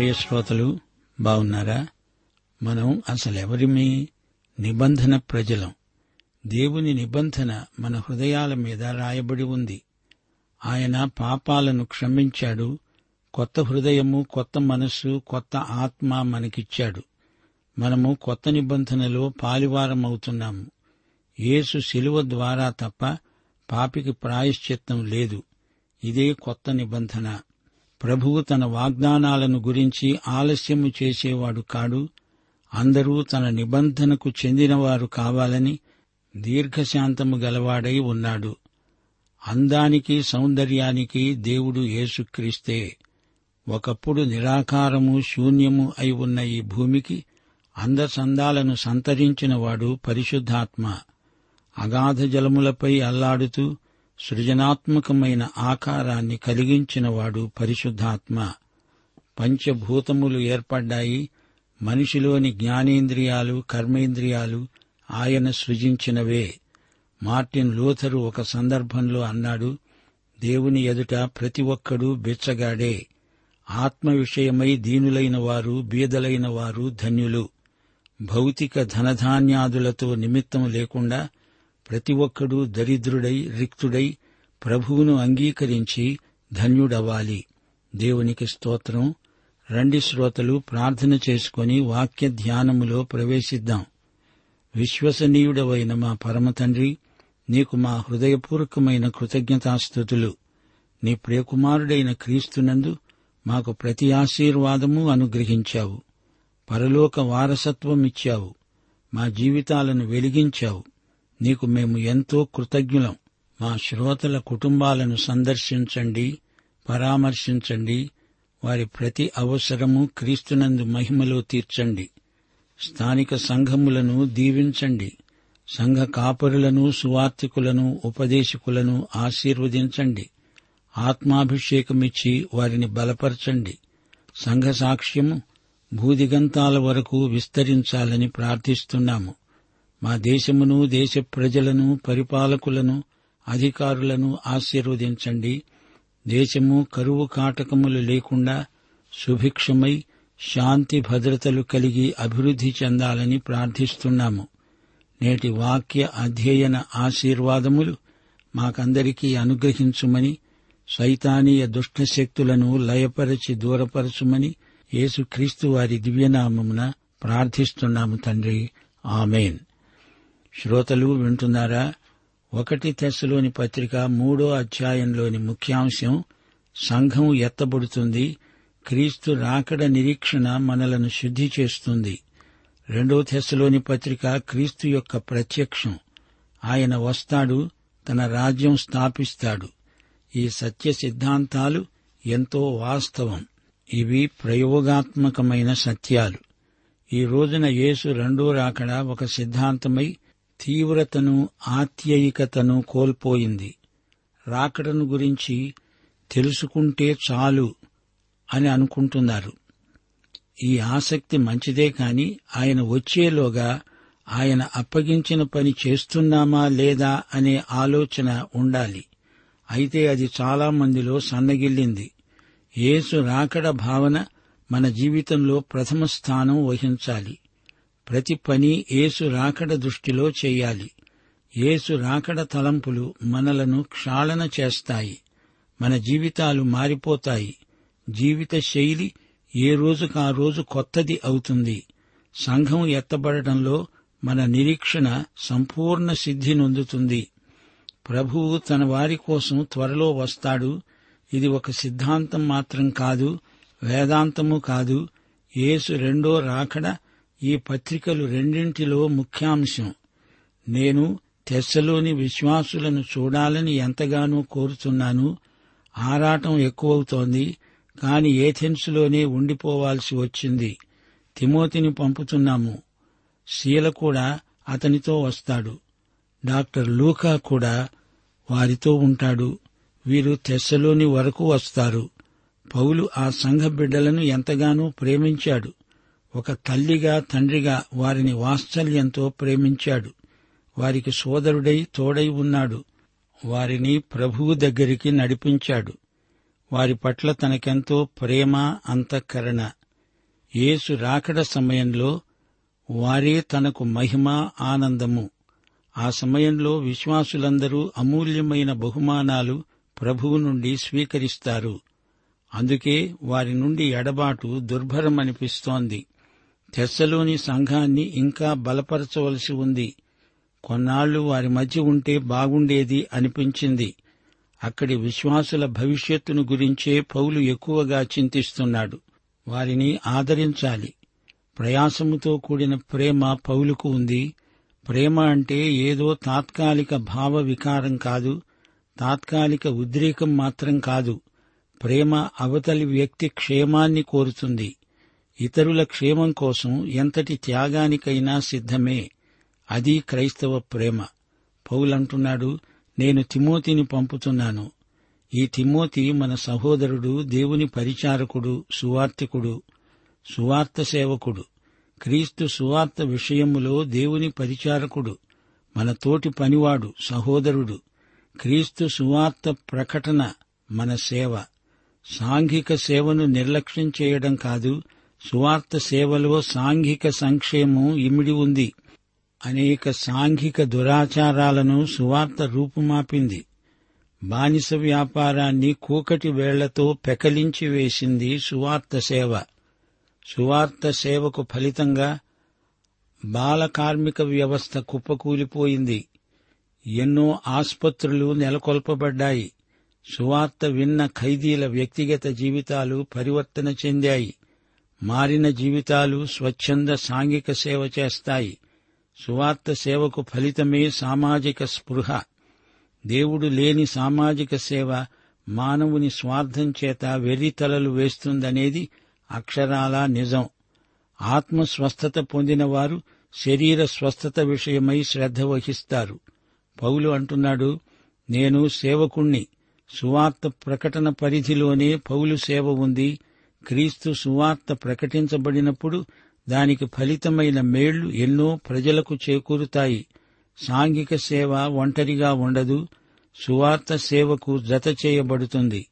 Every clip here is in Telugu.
ప్రియ శ్రోతలు బాగున్నారా మనం అసలు నిబంధన ప్రజలం. దేవుని నిబంధన మన హృదయాల మీద రాయబడి ఉంది. ఆయన పాపాలను క్షమించాడు కొత్త హృదయము కొత్త మనస్సు కొత్త ఆత్మ మనకిచ్చాడు. మనము కొత్త నిబంధనలో పాలివారమవుతున్నాము. యేసు శిలువ ద్వారా తప్ప పాపికి ప్రాయశ్చిత్తం లేదు. ఇదే కొత్త నిబంధన. ప్రభువు తన వాగ్దానాలను గురించి ఆలస్యము చేసేవాడు కాడు. అందరూ తన నిబంధనకు చెందినవారు కావాలని దీర్ఘశాంతము గలవాడై ఉన్నాడు. అందానికి సౌందర్యానికి దేవుడు యేసుక్రీస్తే. ఒకప్పుడు నిరాకారము శూన్యము అయి ఉన్న ఈ భూమికి అందచందాలను సంతరించినవాడు పరిశుద్ధాత్మ. అగాధ జలములపై అల్లాడుతూ సృజనాత్మకమైన ఆకారాన్ని కలిగించినవాడు పరిశుద్ధాత్మ. పంచభూతములు ఏర్పడ్డాయి. మనిషిలోని జ్ఞానేంద్రియాలు కర్మేంద్రియాలు ఆయన సృజించినవే. మార్టిన్ లూథరు ఒక సందర్భంలో అన్నాడు దేవుని ఎదుట ప్రతి ఒక్కడూ బిచ్చగాడే. ఆత్మ విషయమై దీనులైన వారు బీదలైన వారు ధన్యులు. భౌతిక ధనధాన్యాదులతో నిమిత్తం లేకుండా ప్రతి ఒక్కడూ దరిద్రుడై రిక్తుడై ప్రభువును అంగీకరించి ధన్యుడవ్వాలి. దేవునికి స్తోత్రం. రండి శ్రోతలు ప్రార్థన చేసుకుని వాక్య ధ్యానములో ప్రవేశిద్దాం. విశ్వసనీయుడవైన మా పరమతండ్రి నీకు మా హృదయపూర్వకమైన కృతజ్ఞతాస్థుతులు. నీ ప్రియకుమారుడైన క్రీస్తునందు మాకు ప్రతి ఆశీర్వాదము అనుగ్రహించావు. పరలోక వారసత్వం ఇచ్చావు మా జీవితాలను వెలిగించావు. నీకు మేము ఎంతో కృతజ్ఞులం. మా శ్రోతల కుటుంబాలను సందర్శించండి పరామర్శించండి వారి ప్రతి అవసరము క్రీస్తునందు మహిమలో తీర్చండి. స్థానిక సంఘములను దీవించండి. సంఘ కాపరులను సువార్థికులను ఉపదేశకులను ఆశీర్వదించండి. ఆత్మాభిషేకమిచ్చి వారిని బలపరచండి. సంఘ సాక్ష్యము భూదిగంతాల వరకు విస్తరించాలని ప్రార్థిస్తున్నాము. మా దేశమును దేశ ప్రజలను పరిపాలకులను అధికారులను ఆశీర్వదించండి. దేశము కరువు కాటకములు లేకుండా సుభిక్షమై శాంతి భద్రతలు కలిగి అభివృద్ధి చెందాలని ప్రార్థిస్తున్నాము. నేటి వాక్య అధ్యయన ఆశీర్వాదములు మాకందరికీ అనుగ్రహించుమని సైతానీయ దుష్టశక్తులను లయపరచి దూరపరచుమని యేసుక్రీస్తు వారి దివ్యనామమున ప్రార్థిస్తున్నాము తండ్రి. ఆమెన్. శ్రోతలు వింటున్నారా? ఒకటి తెస్సులోని పత్రిక మూడో అధ్యాయంలోని ముఖ్యాంశం సంఘం ఎత్తబడుతుంది క్రీస్తు రాకడ నిరీక్షణ మనలను శుద్ధి చేస్తుంది. రెండో తెస్సులోని పత్రిక క్రీస్తు యొక్క ప్రత్యక్షం. ఆయన వస్తాడు తన రాజ్యం స్థాపిస్తాడు. ఈ సత్య సిద్ధాంతాలు ఎంతో వాస్తవం. ఇవి ప్రయోగాత్మకమైన సత్యాలు. ఈ రోజున యేసు రెండో రాకడ ఒక సిద్ధాంతమై తీవ్రతను ఆత్యయికతను కోల్పోయింది. రాకడను గురించి తెలుసుకుంటే చాలు అని అనుకుంటున్నారు. ఈ ఆసక్తి మంచిదే కాని ఆయన వచ్చేలోగా ఆయన అప్పగించిన పని చేస్తున్నామా లేదా అనే ఆలోచన ఉండాలి. అయితే అది చాలా మందిలో సన్నగిల్లింది. యేసు రాకడ భావన మన జీవితంలో ప్రథమ స్థానం వహించాలి. ప్రతి పని యేసు రాకడ దృష్టిలో చేయాలి. యేసు రాకడ తలంపులు మనలను క్షాళన చేస్తాయి. మన జీవితాలు మారిపోతాయి. జీవిత శైలి ఏ రోజుకా రోజు కొత్తది అవుతుంది. సంఘం ఎత్తబడటంలో మన నిరీక్షణ సంపూర్ణ సిద్ధి నొందుతుంది. ప్రభువు తన వారి కోసం త్వరలో వస్తాడు. ఇది ఒక సిద్ధాంతం మాత్రం కాదు వేదాంతము కాదు. యేసు రెండో రాకడ ఈ పత్రికలు రెండింటిలో ముఖ్యాంశం. నేను తెస్సలోని విశ్వాసులను చూడాలని ఎంతగానో కోరుతున్నాను ఆరాటం ఎక్కువవుతోంది కాని ఏథెన్సులోనే ఉండిపోవాల్సి వచ్చింది. తిమోతిని పంపుతున్నాము. శీల కూడా అతనితో వస్తాడు. డాక్టర్ లూకా కూడా వారితో ఉంటాడు. వీరు తెస్సలోని వరకు వస్తారు. పౌలు ఆ సంఘ బిడ్డలను ఎంతగానో ప్రేమించాడు. ఒక తల్లిగా తండ్రిగా వారిని వాత్సల్యంతో ప్రేమించాడు. వారికి సోదరుడై తోడై ఉన్నాడు. వారిని ప్రభువు దగ్గరికి నడిపించాడు. వారి పట్ల తనకెంతో ప్రేమ అంతఃకరణ. యేసు రాకడ సమయంలో వారే తనకు మహిమ ఆనందము. ఆ సమయంలో విశ్వాసులందరూ అమూల్యమైన బహుమానాలు ప్రభువు నుండి స్వీకరిస్తారు. అందుకే వారి నుండి ఎడబాటు దుర్భరమనిపిస్తోంది. తెస్సలోని సంఘాన్ని ఇంకా బలపరచవలసి ఉంది. కొన్నాళ్ళు వారి మధ్య ఉంటే బాగుండేది అనిపించింది. అక్కడి విశ్వాసుల భవిష్యత్తును గురించే పౌలు ఎక్కువగా చింతిస్తున్నాడు. వారిని ఆదరించాలి. ప్రయాసముతో కూడిన ప్రేమ పౌలుకు ఉంది. ప్రేమ అంటే ఏదో తాత్కాలిక భావ వికారం కాదు. తాత్కాలిక ఉద్రేకం మాత్రం కాదు. ప్రేమ అవతలి వ్యక్తి క్షేమాన్ని కోరుతుంది. ఇతరుల క్షేమం కోసం ఎంతటి త్యాగానికైనా సిద్ధమే. అది క్రైస్తవ ప్రేమ. పౌలంటున్నాడు నేను తిమోతిని పంపుతున్నాను. ఈ తిమోతి మన సహోదరుడు దేవుని పరిచారకుడు సువార్తికుడు సువార్త సేవకుడు. క్రీస్తు సువార్త విషయములో దేవుని పరిచారకుడు మన తోటి పనివాడు సహోదరుడు. క్రీస్తు సువార్త ప్రకటన మన సేవ. సాంఘిక సేవను నిర్లక్ష్యం చేయడం కాదు సువార్త సేవలో సాంఘిక సంక్షేమం ఇమిడి ఉంది. అనేక సాంఘిక దురాచారాలను సువార్త రూపుమాపింది. బానిస వ్యాపారాన్ని కూకటి వేళ్ళతో పెకలించి వేసింది సువార్త సేవ. సువార్త సేవకు ఫలితంగా బాల కార్మిక వ్యవస్థ కుప్పకూలిపోయింది. ఎన్నో ఆసుపత్రులు నెలకొల్పబడ్డాయి. సువార్త విన్న ఖైదీల వ్యక్తిగత జీవితాలు పరివర్తన చెందాయి. మారిన జీవితాలు స్వచ్ఛంద సాంఘిక సేవ చేస్తాయి. సువార్త సేవకు ఫలితమే సామాజిక స్పృహ. దేవుడు లేని సామాజిక సేవ మానవుని స్వార్థం చేత వెర్రితలలు వేస్తుందనేది అక్షరాలా నిజం. ఆత్మ స్వస్థత పొందినవారు శరీర స్వస్థత విషయమై శ్రద్ధ వహిస్తారు. పౌలు అంటున్నాడు నేను సేవకుణ్ణి. సువార్త ప్రకటన పరిధిలోనే పౌలు సేవ ఉంది. క్రీస్తు సువార్త ప్రకటించబడినప్పుడు దానికి ఫలితమైన మేళ్ళు ఎన్నో ప్రజలకు చేకూరుతాయి. సాంఘిక సేవ ఒంటరిగా ఉండదు. సువార్త సేవకు జత చేయబడుతుంది.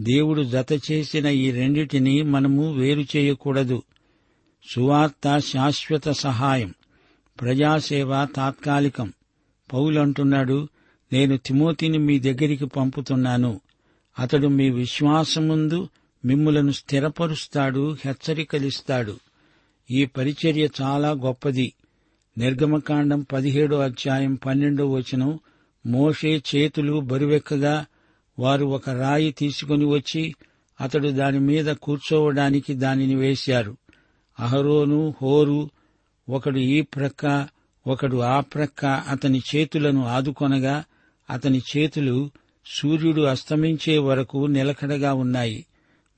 దేవుడు జత చేసిన ఈ రెండిటిని మనము వేరు చేయకూడదు. సువార్త శాశ్వత సహాయం. ప్రజాసేవ తాత్కాలికం. పౌలంటున్నాడు నేను తిమోతిని మీ దగ్గరికి పంపుతున్నాను. అతడు మీ విశ్వాసముందు మిమ్ములను స్థిరపరుస్తాడు హెచ్చరికలిస్తాడు. ఈ పరిచర్య చాలా గొప్పది. నిర్గమకాండం పదిహేడో అధ్యాయం పన్నెండో వచనం మోషే చేతులు బరువెక్కగా వారు ఒక రాయి తీసుకుని వచ్చి అతడు దాని మీద కూర్చోవడానికి దానిని వేశారు. అహరోను హోరు ఒకడు ఈ ప్రక్క ఒకడు ఆ ప్రక్క అతని చేతులను ఆదుకొనగా అతని చేతులు సూర్యుడు అస్తమించే వరకు నిలకడగా ఉన్నాయి.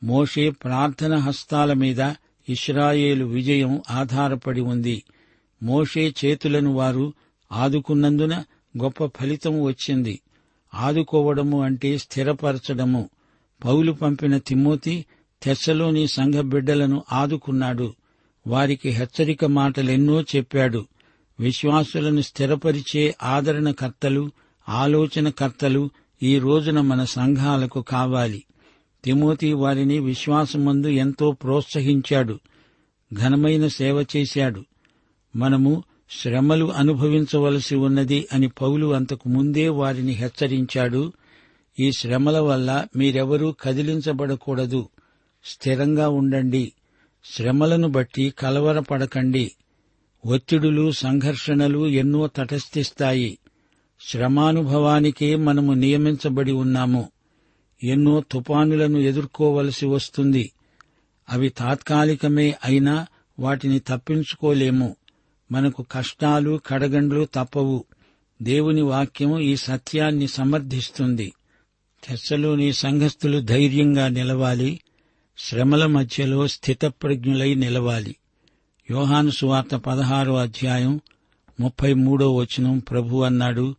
మోషే ప్రార్థన హస్తాల మీద ఇస్రాయేలు విజయం ఆధారపడి ఉంది. మోషే చేతులను వారు ఆదుకున్నందున గొప్ప ఫలితం వచ్చింది. ఆదుకోవడము అంటే స్థిరపరచడము. పౌలు పంపిన తిమ్మోతి తెస్సలోని సంఘ బిడ్డలను ఆదుకున్నాడు. వారికి హెచ్చరిక మాటలెన్నో చెప్పాడు. విశ్వాసులను స్థిరపరిచే ఆదరణకర్తలు ఆలోచనకర్తలు ఈ రోజున మన సంఘాలకు కావాలి. తిమోతి వారిని విశ్వాసమందు ఎంతో ప్రోత్సహించాడు. ఘనమైన సేవ చేశాడు. మనము శ్రమలు అనుభవించవలసి ఉన్నది అని పౌలు అంతకు ముందే వారిని హెచ్చరించాడు. ఈ శ్రమల వల్ల మీరెవరూ కదిలించబడకూడదు. స్థిరంగా ఉండండి. శ్రమలను బట్టి కలవరపడకండి. ఒత్తిడులు సంఘర్షణలు ఎన్నో తటస్థిస్తాయి. శ్రమానుభవానికే మనము నియమించబడి ఉన్నాము. ఎన్నో తుపానులను ఎదుర్కోవలసి వస్తుంది. అవి తాత్కాలికమే అయినా వాటిని తప్పించుకోలేము. మనకు కష్టాలు కడగండ్లు తప్పవు. దేవుని వాక్యం ఈ సత్యాన్ని సమర్థిస్తుంది. తెస్సలోని సంఘస్థులు ధైర్యంగా నిలవాలి. శ్రమల మధ్యలో స్థితప్రజ్ఞులై నిలవాలి. యోహాను సువార్త పదహారో అధ్యాయం ముప్పై మూడో వచనం ప్రభు అన్నాడు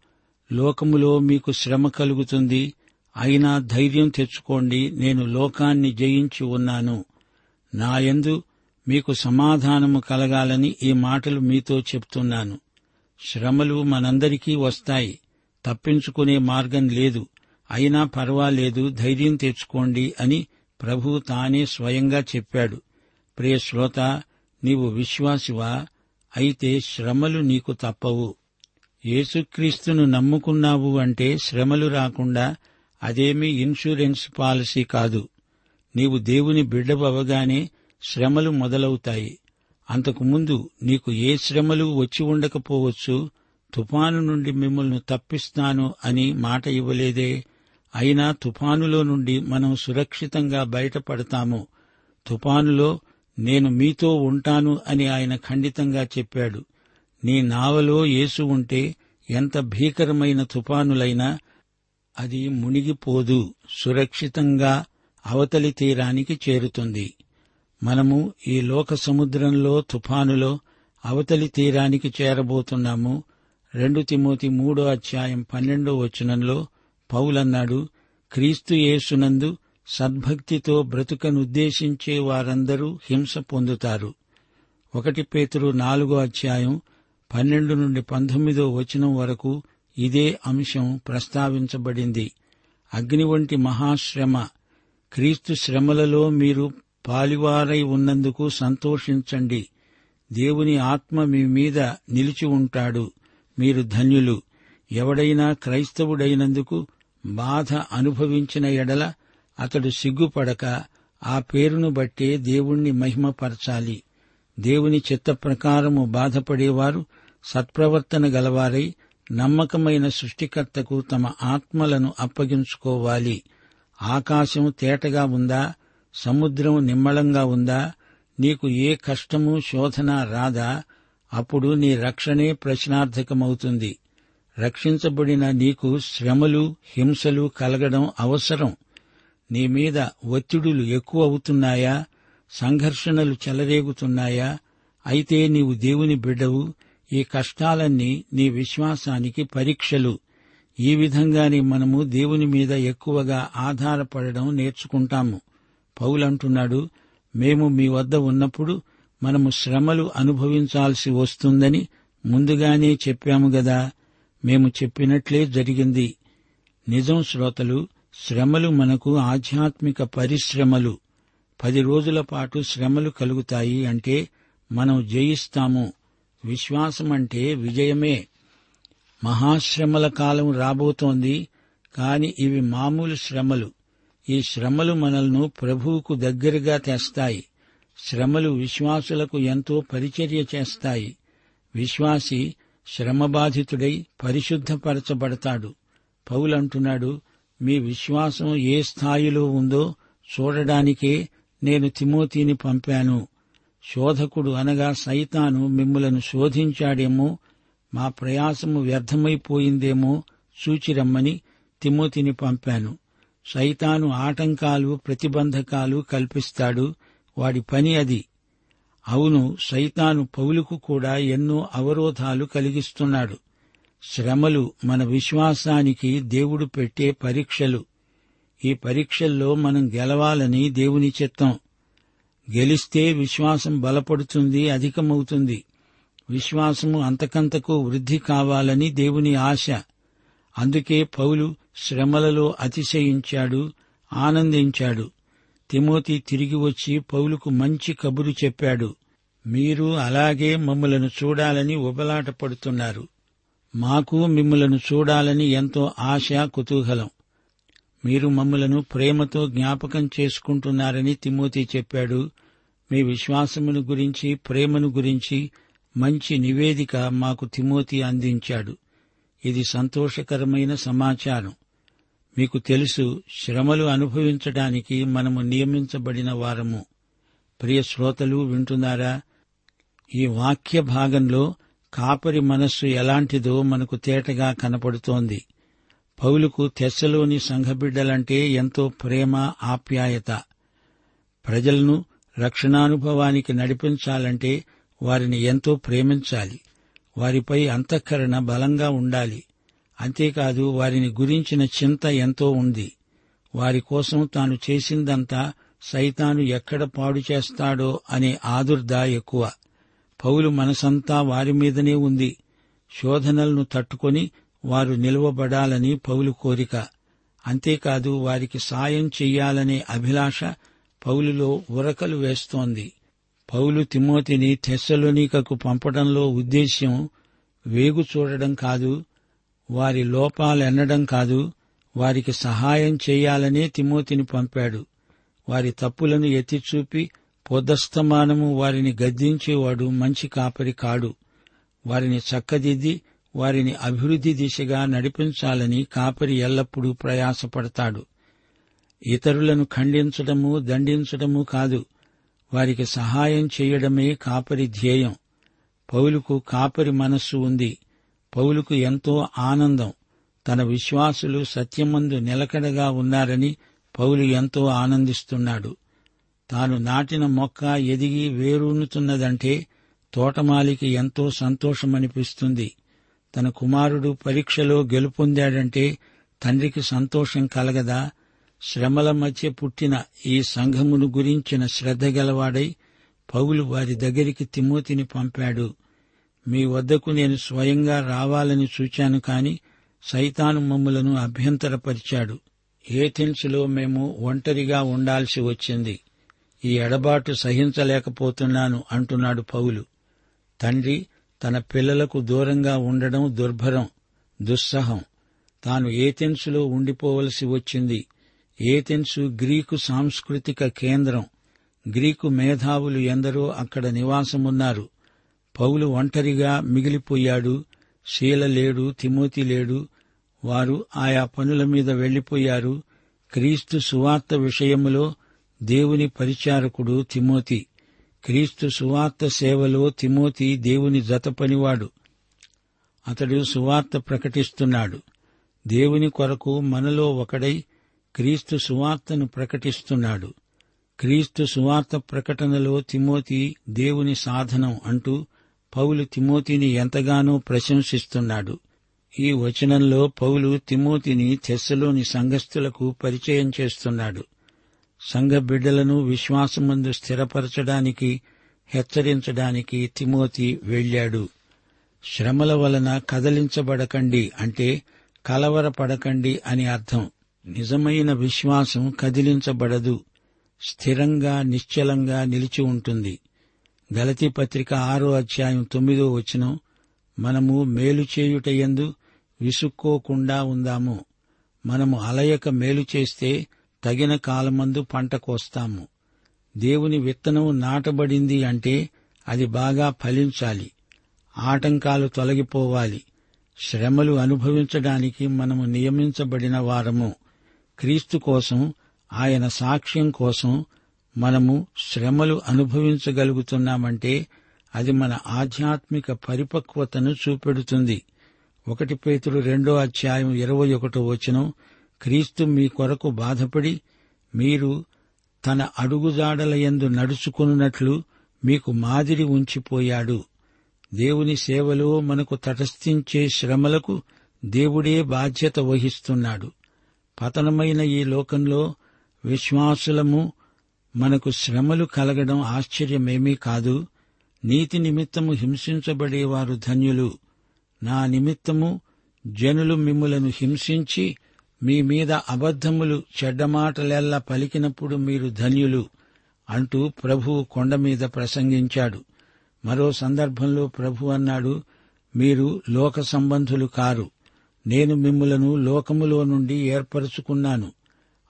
లోకములో మీకు శ్రమ కలుగుతుంది అయినా ధైర్యం తెచ్చుకోండి నేను లోకాన్ని జయించి ఉన్నాను. నాయందు మీకు సమాధానము కలగాలని ఈ మాటలు మీతో చెప్తున్నాను. శ్రమలు మనందరికీ వస్తాయి తప్పించుకునే మార్గం లేదు అయినా పర్వాలేదు ధైర్యం తెచ్చుకోండి అని ప్రభు తానే స్వయంగా చెప్పాడు. ప్రియ శ్రోత నీవు విశ్వాసివా? అయితే శ్రమలు నీకు తప్పవు. యేసుక్రీస్తును నమ్ముకున్నావు అంటే శ్రమలు రాకుండా అదేమీ ఇన్సూరెన్స్ పాలసీ కాదు. నీవు దేవుని బిడ్డవగానే శ్రమలు మొదలవుతాయి. అంతకుముందు నీకు ఏ శ్రమలు వచ్చి ఉండకపోవచ్చు తుఫాను నుండి మిమ్మల్ని తప్పిస్తాను అని మాట ఇవ్వలేదే. అయినా తుఫానులో నుండి మనం సురక్షితంగా బయటపడతాము. తుఫానులో నేను మీతో ఉంటాను అని ఆయన ఖండితంగా చెప్పాడు. నీ నావలో యేసు ఉంటే ఎంత భీకరమైన తుఫానులైనా అది మునిగిపోదు సురక్షితంగా అవతలి తీరానికి చేరుతుంది. మనము ఈ లోక సముద్రంలో తుఫానులో అవతలి తీరానికి చేరబోతున్నాము. రెండు తిమోతి మూడో అధ్యాయం పన్నెండో వచనంలో పౌలన్నాడు క్రీస్తు యేసునందు సద్భక్తితో బ్రతుకనుద్దేశించే వారందరూ హింస పొందుతారు. ఒకటి పేతురు నాలుగో అధ్యాయం పన్నెండు నుండి పంతొమ్మిదో వచనం వరకు ఇదే అంశం ప్రస్తావించబడింది. అగ్ని వంటి మహాశ్రమ క్రీస్తు శ్రమలలో మీరు పాలివారై ఉన్నందుకు సంతోషించండి. దేవుని ఆత్మ మీ మీద నిలిచి ఉంటాడు. మీరు ధన్యులు. ఎవడైనా క్రైస్తవుడైనందుకు బాధ అనుభవించిన ఎడల అతడు సిగ్గుపడక ఆ పేరును బట్టే దేవుణ్ణి మహిమపరచాలి. దేవుని చిత్త ప్రకారము బాధపడేవారు సత్ప్రవర్తన గలవారై నమ్మకమైన సృష్టికర్తకు తమ ఆత్మలను అప్పగించుకోవాలి. ఆకాశం తేటగా ఉందా? సముద్రం నిమ్మళంగా ఉందా? నీకు ఏ కష్టము శోధన రాదా? అప్పుడు నీ రక్షణే ప్రశ్నార్థకమవుతుంది. రక్షించబడిన నీకు శ్రమలు హింసలు కలగడం అవసరం. నీ మీద ఒత్తిడులు ఎక్కువ అవుతున్నాయా? సంఘర్షణలు చెలరేగుతున్నాయా? అయితే నీవు దేవుని బిడ్డవు. ఈ కష్టాలన్నీ నీ విశ్వాసానికి పరీక్షలు. ఈ విధంగానే మనము దేవుని మీద ఎక్కువగా ఆధారపడడం నేర్చుకుంటాము. పౌలంటున్నాడు మేము మీ వద్ద ఉన్నప్పుడు మనము శ్రమలు అనుభవించాల్సి వస్తుందని ముందుగానే చెప్పాము గదా. మేము చెప్పినట్లే జరిగింది. నిజం శ్రోతలు శ్రమలు మనకు ఆధ్యాత్మిక పరిశ్రమలు. పది రోజుల పాటు శ్రమలు కలుగుతాయి అంటే మనం జయిస్తాము. విశ్వాసం అంటే విజయమే. మహాశ్రమల కాలం రాబోతోంది కాని ఇవి మామూలు శ్రమలు. ఈ శ్రమలు మనల్ని ప్రభువుకు దగ్గరగా తెస్తాయి. శ్రమలు విశ్వాసులకు ఎంతో పరిచర్య చేస్తాయి. విశ్వాసి శ్రమబాధితుడై పరిశుద్ధపరచబడతాడు. పౌలంటున్నాడు మీ విశ్వాసం ఏ స్థాయిలో ఉందో చూడడానికే నేను తిమోతిని పంపాను. శోధకుడు అనగా సైతాను మిమ్ములను శోధించాడేమో మా ప్రయాసము వ్యర్థమైపోయిందేమో సూచిరమ్మని తిమోతిని పంపాను. సైతాను ఆటంకాలు ప్రతిబంధకాలు కల్పిస్తాడు వాడి పని అది. అవును సైతాను పౌలుకు కూడా ఎన్నో అవరోధాలు కలిగిస్తున్నాడు. శ్రమలు మన విశ్వాసానికి దేవుడు పెట్టే పరీక్షలు. ఈ పరీక్షల్లో మనం గెలవాలని దేవుని చిత్తం. గెలిస్తే విశ్వాసం బలపడుతుంది అధికమవుతుంది. విశ్వాసము అంతకంతకు వృద్ధి కావాలని దేవుని ఆశ. అందుకే పౌలు శ్రమలలో అతిశయించాడు ఆనందించాడు. తిమోతి తిరిగి వచ్చి పౌలుకు మంచి కబురు చెప్పాడు. మీరు అలాగే మమ్మలను చూడాలని ఉబలాట పడుతున్నారు మాకు మిమ్మలను చూడాలని ఎంతో ఆశ కుతూహలం. మీరు మమ్మలను ప్రేమతో జ్ఞాపకం చేసుకుంటున్నారని తిమోతి చెప్పాడు. మీ విశ్వాసమును గురించి ప్రేమను గురించి మంచి నివేదిక మాకు తిమోతి అందించాడు. ఇది సంతోషకరమైన సమాచారం. మీకు తెలుసు శ్రమలు అనుభవించడానికి మనము నియమించబడిన వారము. ప్రియ శ్రోతలు వింటున్నారా? ఈ వాక్య భాగంలో కాపరి మనస్సు ఎలాంటిదో మనకు తేటగా కనపడుతోంది. పౌలుకు తెస్సలోని సంఘబిడ్డలంటే ఎంతో ప్రేమ ఆప్యాయత. ప్రజలను రక్షణానుభవానికి నడిపించాలంటే వారిని ఎంతో ప్రేమించాలి. వారిపై అంతఃకరణ బలంగా ఉండాలి. అంతేకాదు వారిని గురించిన చింత ఎంతో ఉంది. వారి కోసం తాను చేసిందంతా సైతాను ఎక్కడ పాడు చేస్తాడో అనే ఆదుర్ద ఎక్కువ. పౌలు మనసంతా వారి మీదనే ఉంది. శోధనలను తట్టుకొని వారు నిలువబడాలని పౌలు కోరిక. అంతేకాదు వారికి సాయం చెయ్యాలనే అభిలాష పౌలులో ఉరకలు వేస్తోంది. పౌలు తిమోతిని తెస్సలోనికకు పంపడంలో ఉద్దేశ్యం వేగు చూడడం కాదు వారి లోపాలెన్నడం కాదు వారికి సహాయం చేయాలనే తిమోతిని పంపాడు. వారి తప్పులను ఎత్తిచూపి పొద్దస్తమానము వారిని గద్దించేవాడు మంచి కాపరి కాడు. వారిని చక్కదిద్ది వారిని అభివృద్ధి దిశగా నడిపించాలని కాపరి ఎల్లప్పుడూ ప్రయాసపడతాడు. ఇతరులను ఖండించడము దండించడము కాదు. వారికి సహాయం చేయడమే కాపరి ధ్యేయం. పౌలుకు కాపరి మనస్సు ఉంది. పౌలుకు ఎంతో ఆనందం. తన విశ్వాసులు సత్యమందు నిలకడగా ఉన్నారని పౌలు ఎంతో ఆనందిస్తున్నాడు. తాను నాటిన మొక్క ఎదిగి వేరూనుతున్నదంటే తోటమాలికి ఎంతో సంతోషమనిపిస్తుంది. తన కుమారుడు పరీక్షలో గెలుపొందాడంటే తండ్రికి సంతోషం కలగదా? శ్రమల మధ్య పుట్టిన ఈ సంఘమును గురించిన శ్రద్ధ గలవాడై పౌలు వారి దగ్గరికి తిమోతిని పంపాడు. మీ వద్దకు నేను స్వయంగా రావాలని చూచాను కాని సైతాను మమ్ములను అభ్యంతరపరిచాడు. ఏథెన్స్లో మేము ఒంటరిగా ఉండాల్సి వచ్చింది. ఈ ఎడబాటు సహించలేకపోతున్నాను అంటున్నాడు పౌలు. తండ్రి తన పిల్లలకు దూరంగా ఉండడం దుర్భరం దుస్సహం. తాను ఏథెన్సులో ఉండిపోవలసి వచ్చింది. ఏథెన్సు గ్రీకు సాంస్కృతిక కేంద్రం. గ్రీకు మేధావులు ఎందరో అక్కడ నివాసమున్నారు. పౌలు ఒంటరిగా మిగిలిపోయాడు. శీల లేడు తిమోతి లేడు. వారు ఆయా పనుల మీద వెళ్ళిపోయారు క్రీస్తు సువార్త విషయములో దేవుని పరిచారకుడు తిమోతి. క్రీస్తు సువార్త సేవలో తిమోతి దేవుని జతపనివాడు అతడు సువార్త ప్రకటిస్తున్నాడు. దేవుని కొరకు మనలో ఒకడై క్రీస్తు సువార్తను ప్రకటిస్తున్నాడు. క్రీస్తు సువార్త ప్రకటనలో తిమోతి దేవుని సాధనం అంటూ పౌలు తిమోతిని ఎంతగానో ప్రశంసిస్తున్నాడు. ఈ వచనంలో పౌలు తిమోతిని తెస్సలోని సంఘస్థులకు పరిచయం చేస్తున్నాడు. సంఘ బిడ్డలను విశ్వాసమందు స్థిరపరచడానికి హెచ్చరించడానికి తిమోతి వెళ్ళాడు శ్రమల వలన కదలించబడకండి అంటే కలవరపడకండి అని అర్థం. నిజమైన విశ్వాసం కదిలించబడదు. స్థిరంగా నిశ్చలంగా నిలిచి ఉంటుంది. గలతీ పత్రిక ఆరో అధ్యాయం తొమ్మిదో వచనం మనము మేలు చేయుటయందు విసుక్కోకుండా ఉందాము. మనము అలయక మేలు చేస్తే తగిన కాలమందు పంట కోస్తాము. దేవుని విత్తనం నాటబడింది అంటే అది బాగా ఫలించాలి. ఆటంకాలు తొలగిపోవాలి. శ్రమలు అనుభవించడానికి మనము నియమించబడిన వారము. క్రీస్తు కోసం ఆయన సాక్ష్యం కోసం మనము శ్రమలు అనుభవించగలుగుతున్నామంటే అది మన ఆధ్యాత్మిక పరిపక్వతను చూపెడుతుంది. ఒకటి పేతుడు రెండో అధ్యాయం ఇరవై ఒకటో వచనం క్రీస్తు మీ కొరకు బాధపడి మీరు తన అడుగుజాడలయందు నడుచుకున్నట్లు మీకు మాదిరి ఉంచిపోయాడు. దేవుని సేవలో మనకు తటస్థించే శ్రమలకు దేవుడే బాధ్యత వహిస్తున్నాడు. పతనమైన ఈ లోకంలో విశ్వాసులము మనకు శ్రమలు కలగడం ఆశ్చర్యమేమీ కాదు. నీతి నిమిత్తము హింసించబడేవారు ధన్యులు. నా నిమిత్తము జనులు మిమ్ములను హింసించి మీ మీద అబద్ధములు చెడ్డమాటలెల్లా పలికినప్పుడు మీరు ధన్యులు అంటూ ప్రభువు కొండ మీద ప్రసంగించాడు. మరో సందర్భంలో ప్రభు అన్నాడు మీరు లోక సంబంధులు కారు. నేను మిమ్ములను లోకములో నుండి ఏర్పరుచుకున్నాను.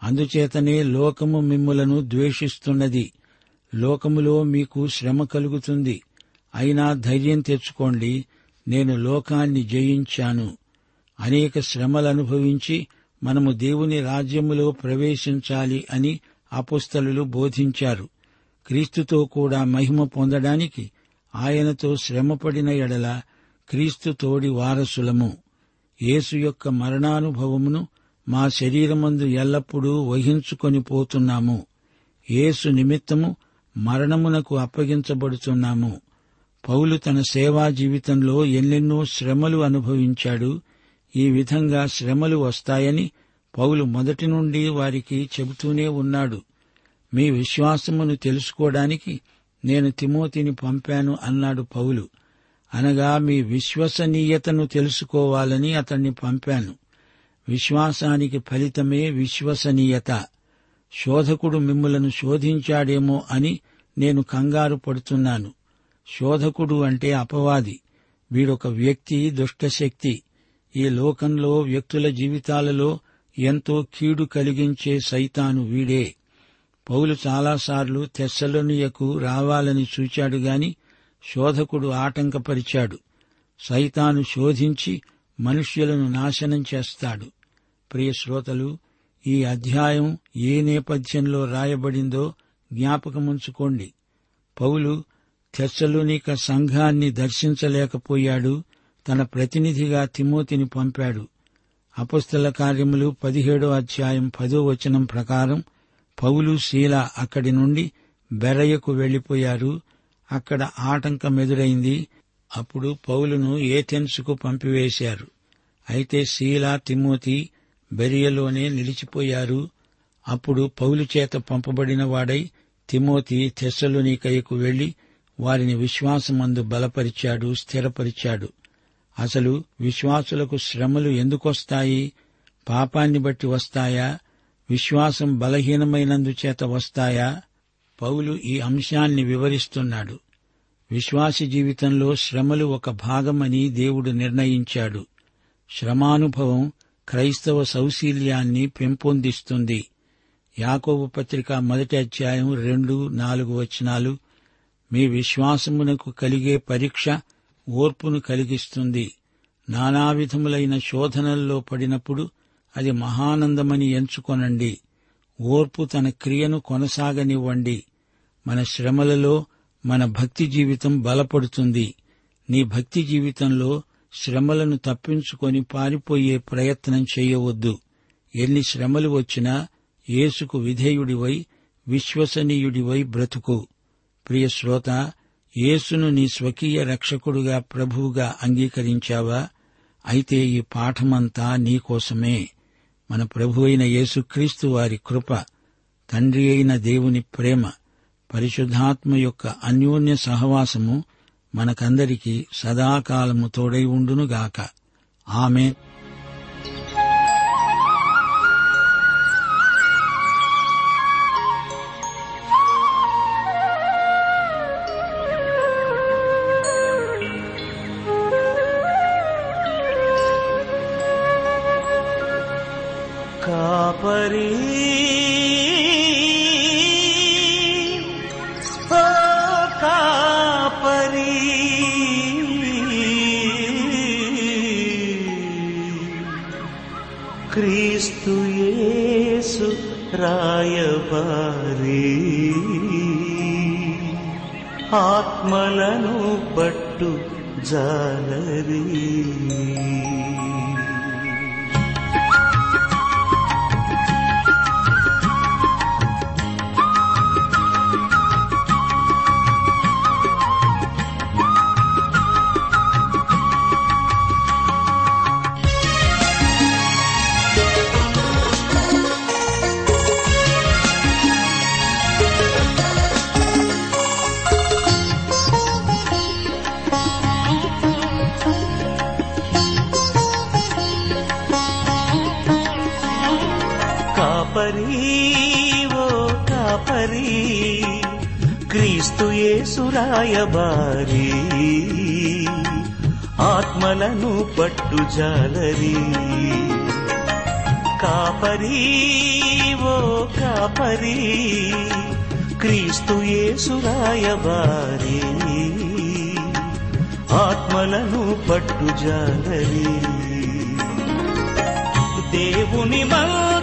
అందుచేతనే లోకము మిమ్ములను ద్వేషిస్తున్నది. లోకములో మీకు శ్రమ కలుగుతుంది. అయినా ధైర్యం తెచ్చుకోండి నేను లోకాన్ని జయించాను. అనేక శ్రమలనుభవించి మనము దేవుని రాజ్యములో ప్రవేశించాలి అని అపుస్తలు బోధించారు. క్రీస్తుతో కూడా మహిమ పొందడానికి ఆయనతో శ్రమపడిన ఎడల క్రీస్తు తోడి వారసులము. యేసు యొక్క మరణానుభవమును మా శరీరమందు ఎల్లప్పుడూ వహించుకొని పోతున్నాము. యేసు నిమిత్తము మరణమునకు అప్పగించబడుతున్నాము. పౌలు తన సేవా జీవితంలో ఎన్నెన్నో శ్రమలు అనుభవించాడు. ఈ విధంగా శ్రమలు వస్తాయని పౌలు మొదటి నుండి వారికి చెబుతూనే ఉన్నాడు. మీ విశ్వాసమును తెలుసుకోవడానికి నేను తిమోతిని పంపాను అన్నాడు పౌలు. అనగా మీ విశ్వసనీయతను తెలుసుకోవాలని అతన్ని పంపాను. విశ్వాసానికి ఫలితమే విశ్వసనీయత. శోధకుడు మిమ్ములను శోధించాడేమో అని నేను కంగారు పడుతున్నాను. శోధకుడు అంటే అపవాది. వీడొక వ్యక్తి దుష్టశక్తి. ఈ లోకంలో వ్యక్తుల జీవితాలలో ఎంతో కీడు కలిగించే సైతాను వీడే. పౌలు చాలాసార్లు తెస్సలోనియకు రావాలని చూచాడు గాని శోధకుడు ఆటంకపరిచాడు. సైతాను శోధించి మనుష్యులను నాశనం చేస్తాడు. ప్రియ శ్రోతలు ఈ అధ్యాయం ఏ నేపథ్యంలో రాయబడిందో జ్ఞాపకముంచుకోండి. పౌలు తెస్సలోనిక సంఘాన్ని దర్శించలేకపోయాడు తన ప్రతినిధిగా తిమోతిని పంపాడు. అపుస్తల కార్యములు పదిహేడో అధ్యాయం పదో వచనం ప్రకారం పౌలు శీల అక్కడి నుండి బెరయ్యకు వెళ్ళిపోయారు అక్కడ ఆటంకం ఎదురైంది అప్పుడు పౌలును ఏథెన్సుకు పంపివేశారు. అయితే శీల తిమోతి బెరియలోనే నిలిచిపోయారు. అప్పుడు పౌలు చేత పంపబడిన వాడై తిమోతి తెస్సలోనికయ్యకు వెళ్ళి వారిని విశ్వాసమందు బలపరిచాడు స్థిరపరిచాడు. అసలు విశ్వాసులకు శ్రమలు ఎందుకొస్తాయి? పాపాన్ని బట్టి వస్తాయా? విశ్వాసం బలహీనమైనందుచేత వస్తాయా? పౌలు ఈ అంశాన్ని వివరిస్తున్నాడు. విశ్వాసి జీవితంలో శ్రమలు ఒక భాగమని దేవుడు నిర్ణయించాడు. శ్రమానుభవం క్రైస్తవ సౌశీల్యాన్ని పెంపొందిస్తుంది. యాకోబు పత్రిక మొదటి అధ్యాయం రెండు నాలుగు వచనాలు మీ విశ్వాసమునకు కలిగే పరీక్ష ఓర్పును కలిగిస్తుంది. నానావిధములైన శోధనల్లో పడినప్పుడు అది మహానందమని ఎంచుకొనండి. ఓర్పు తన క్రియను కొనసాగనివ్వండి. మన శ్రమలలో మన భక్తి జీవితం బలపడుతుంది. నీ భక్తి జీవితంలో శ్రమలను తప్పించుకొని పారిపోయే ప్రయత్నం చేయవద్దు. ఎన్ని శ్రమలు వచ్చినా యేసుకు విధేయుడివై విశ్వసనీయుడివై బ్రతుకు. ప్రియ శ్రోత యేసును నీ స్వకీయ రక్షకుడుగా ప్రభువుగా అంగీకరించావా? అయితే ఈ పాఠమంతా నీకోసమే మన ప్రభు అయిన యేసుక్రీస్తు వారి కృప తండ్రి అయిన దేవుని ప్రేమ పరిశుద్ధాత్మ యొక్క అన్యోన్య సహవాసము మనకందరికీ సదాకాలము తోడై ఉండునుగాక. ఆమె రాయబారి ఆత్మలను పట్టు జాలరి. కాపరి ఓ కాపరి క్రీస్తు యేసు రాయబారి. ఆత్మలను పట్టు జాలరి. దేవుని మందకు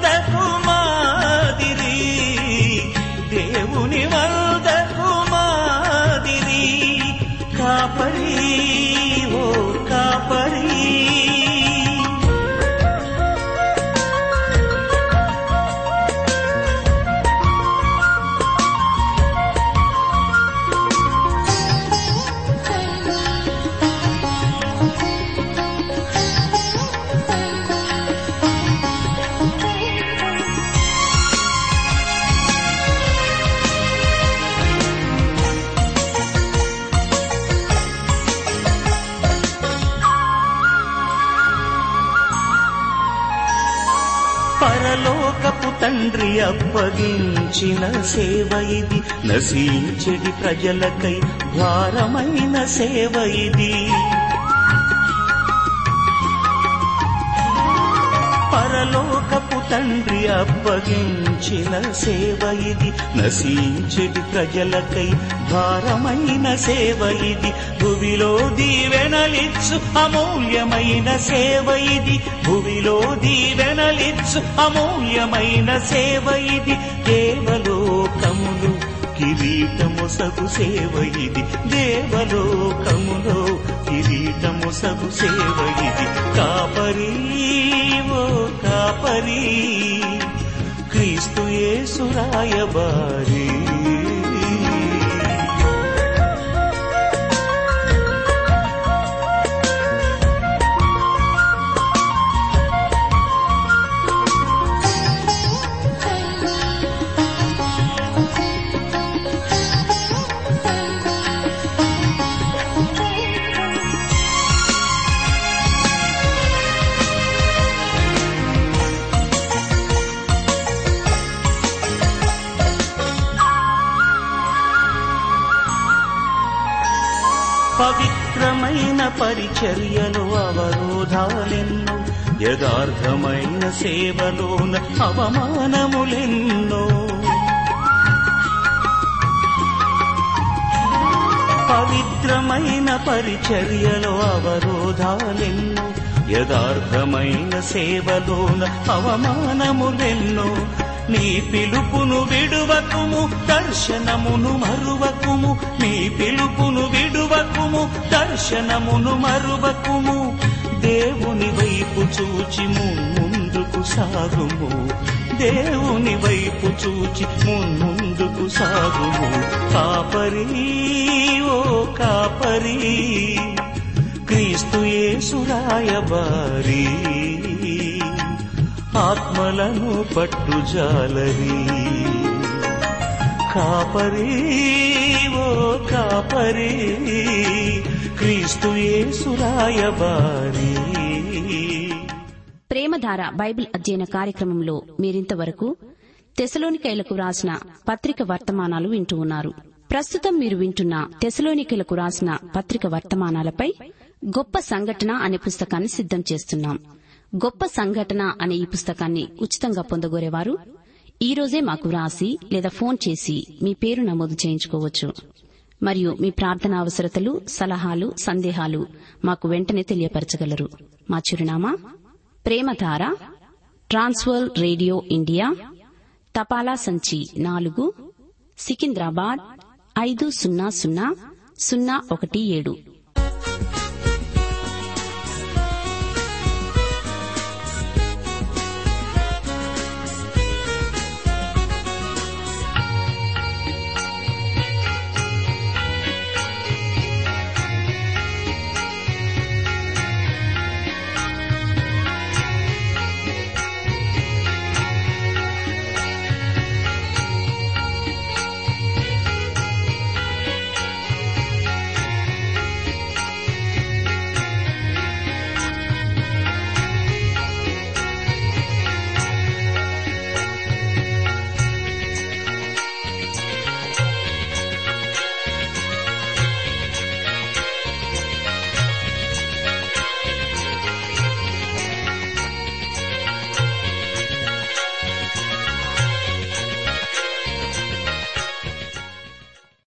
కాపరి ఓ అప్పగించిన సేవ ఇది. నశించెడి ప్రజలకై భారమైన సేవ ఇది. పరలోకపు తండ్రి అప్పగించిన సేవ ఇది. నశించెడి ప్రజలకై భారమైన సేవ ఇది. భువిలో దీవెనలిచ్చు అమూల్యమైన సేవ ఇది. భువిలో దీవెనలిచ్చు అమూల్యమైన సేవ ఇది. దేవలోకములు కిరీటము సగు సేవ ఇది. దేవలోకములో కిరీటము సగు సేవ ఇది. కాపరి ఓ కాపరి క్రీస్తు యేసురాయబారి పవిత్రమైన పరిచర్యలు అవరోధాలెన్నో యథార్థమైన సేవలోన అవమానములెన్నో. పవిత్రమైన పరిచర్యలు అవరోధాలెన్నో యథార్థమైన సేవలోన అవమానములెన్నో. నీ పిలుపును విడువకుము దర్శనమును మరువకుము నీ పిలుపును విడువకుము దర్శనమును మరువకుము. దేవుని వైపు చూచి ముందుకు సాగుము. దేవుని వైపు చూచి ముందుకు సాగుము. కాపరి ఓ కాపరి క్రీస్తు యేసురాయబారి ఆత్మలను పట్టుజాలరి. కాపరి ఓ కాపరి. క్రీస్తు యేసురాయబారి ప్రేమధార బైబిల్ అధ్యయన కార్యక్రమంలో మీరింతవరకు తెసలోనికైలకు రాసిన పత్రిక వర్తమానాలు వింటూ ఉన్నారు. ప్రస్తుతం మీరు వింటున్న తెసలోనికలకు రాసిన పత్రిక వర్తమానాలపై గొప్ప సంఘటన అనే పుస్తకాన్ని సిద్దం చేస్తున్నాం. గొప్ప సంఘటన అనే ఈ పుస్తకాన్ని ఉచితంగా పొందగోరేవారు ఈ రోజే మాకు వ్రాసి లేదా ఫోన్ చేసి మీ పేరు నమోదు చేయించుకోవచ్చు. మరియు మీ ప్రార్థన అవసరతలు సలహాలు సందేహాలు మాకు వెంటనే తెలియపరచగలరు. మా చిరునామా ప్రేమధార ట్రాన్స్వర్ రేడియో ఇండియా తపాలా సంచి నాలుగు సికింద్రాబాద్ ఐదు సున్నా సున్నా సున్నా ఒకటి ఏడు.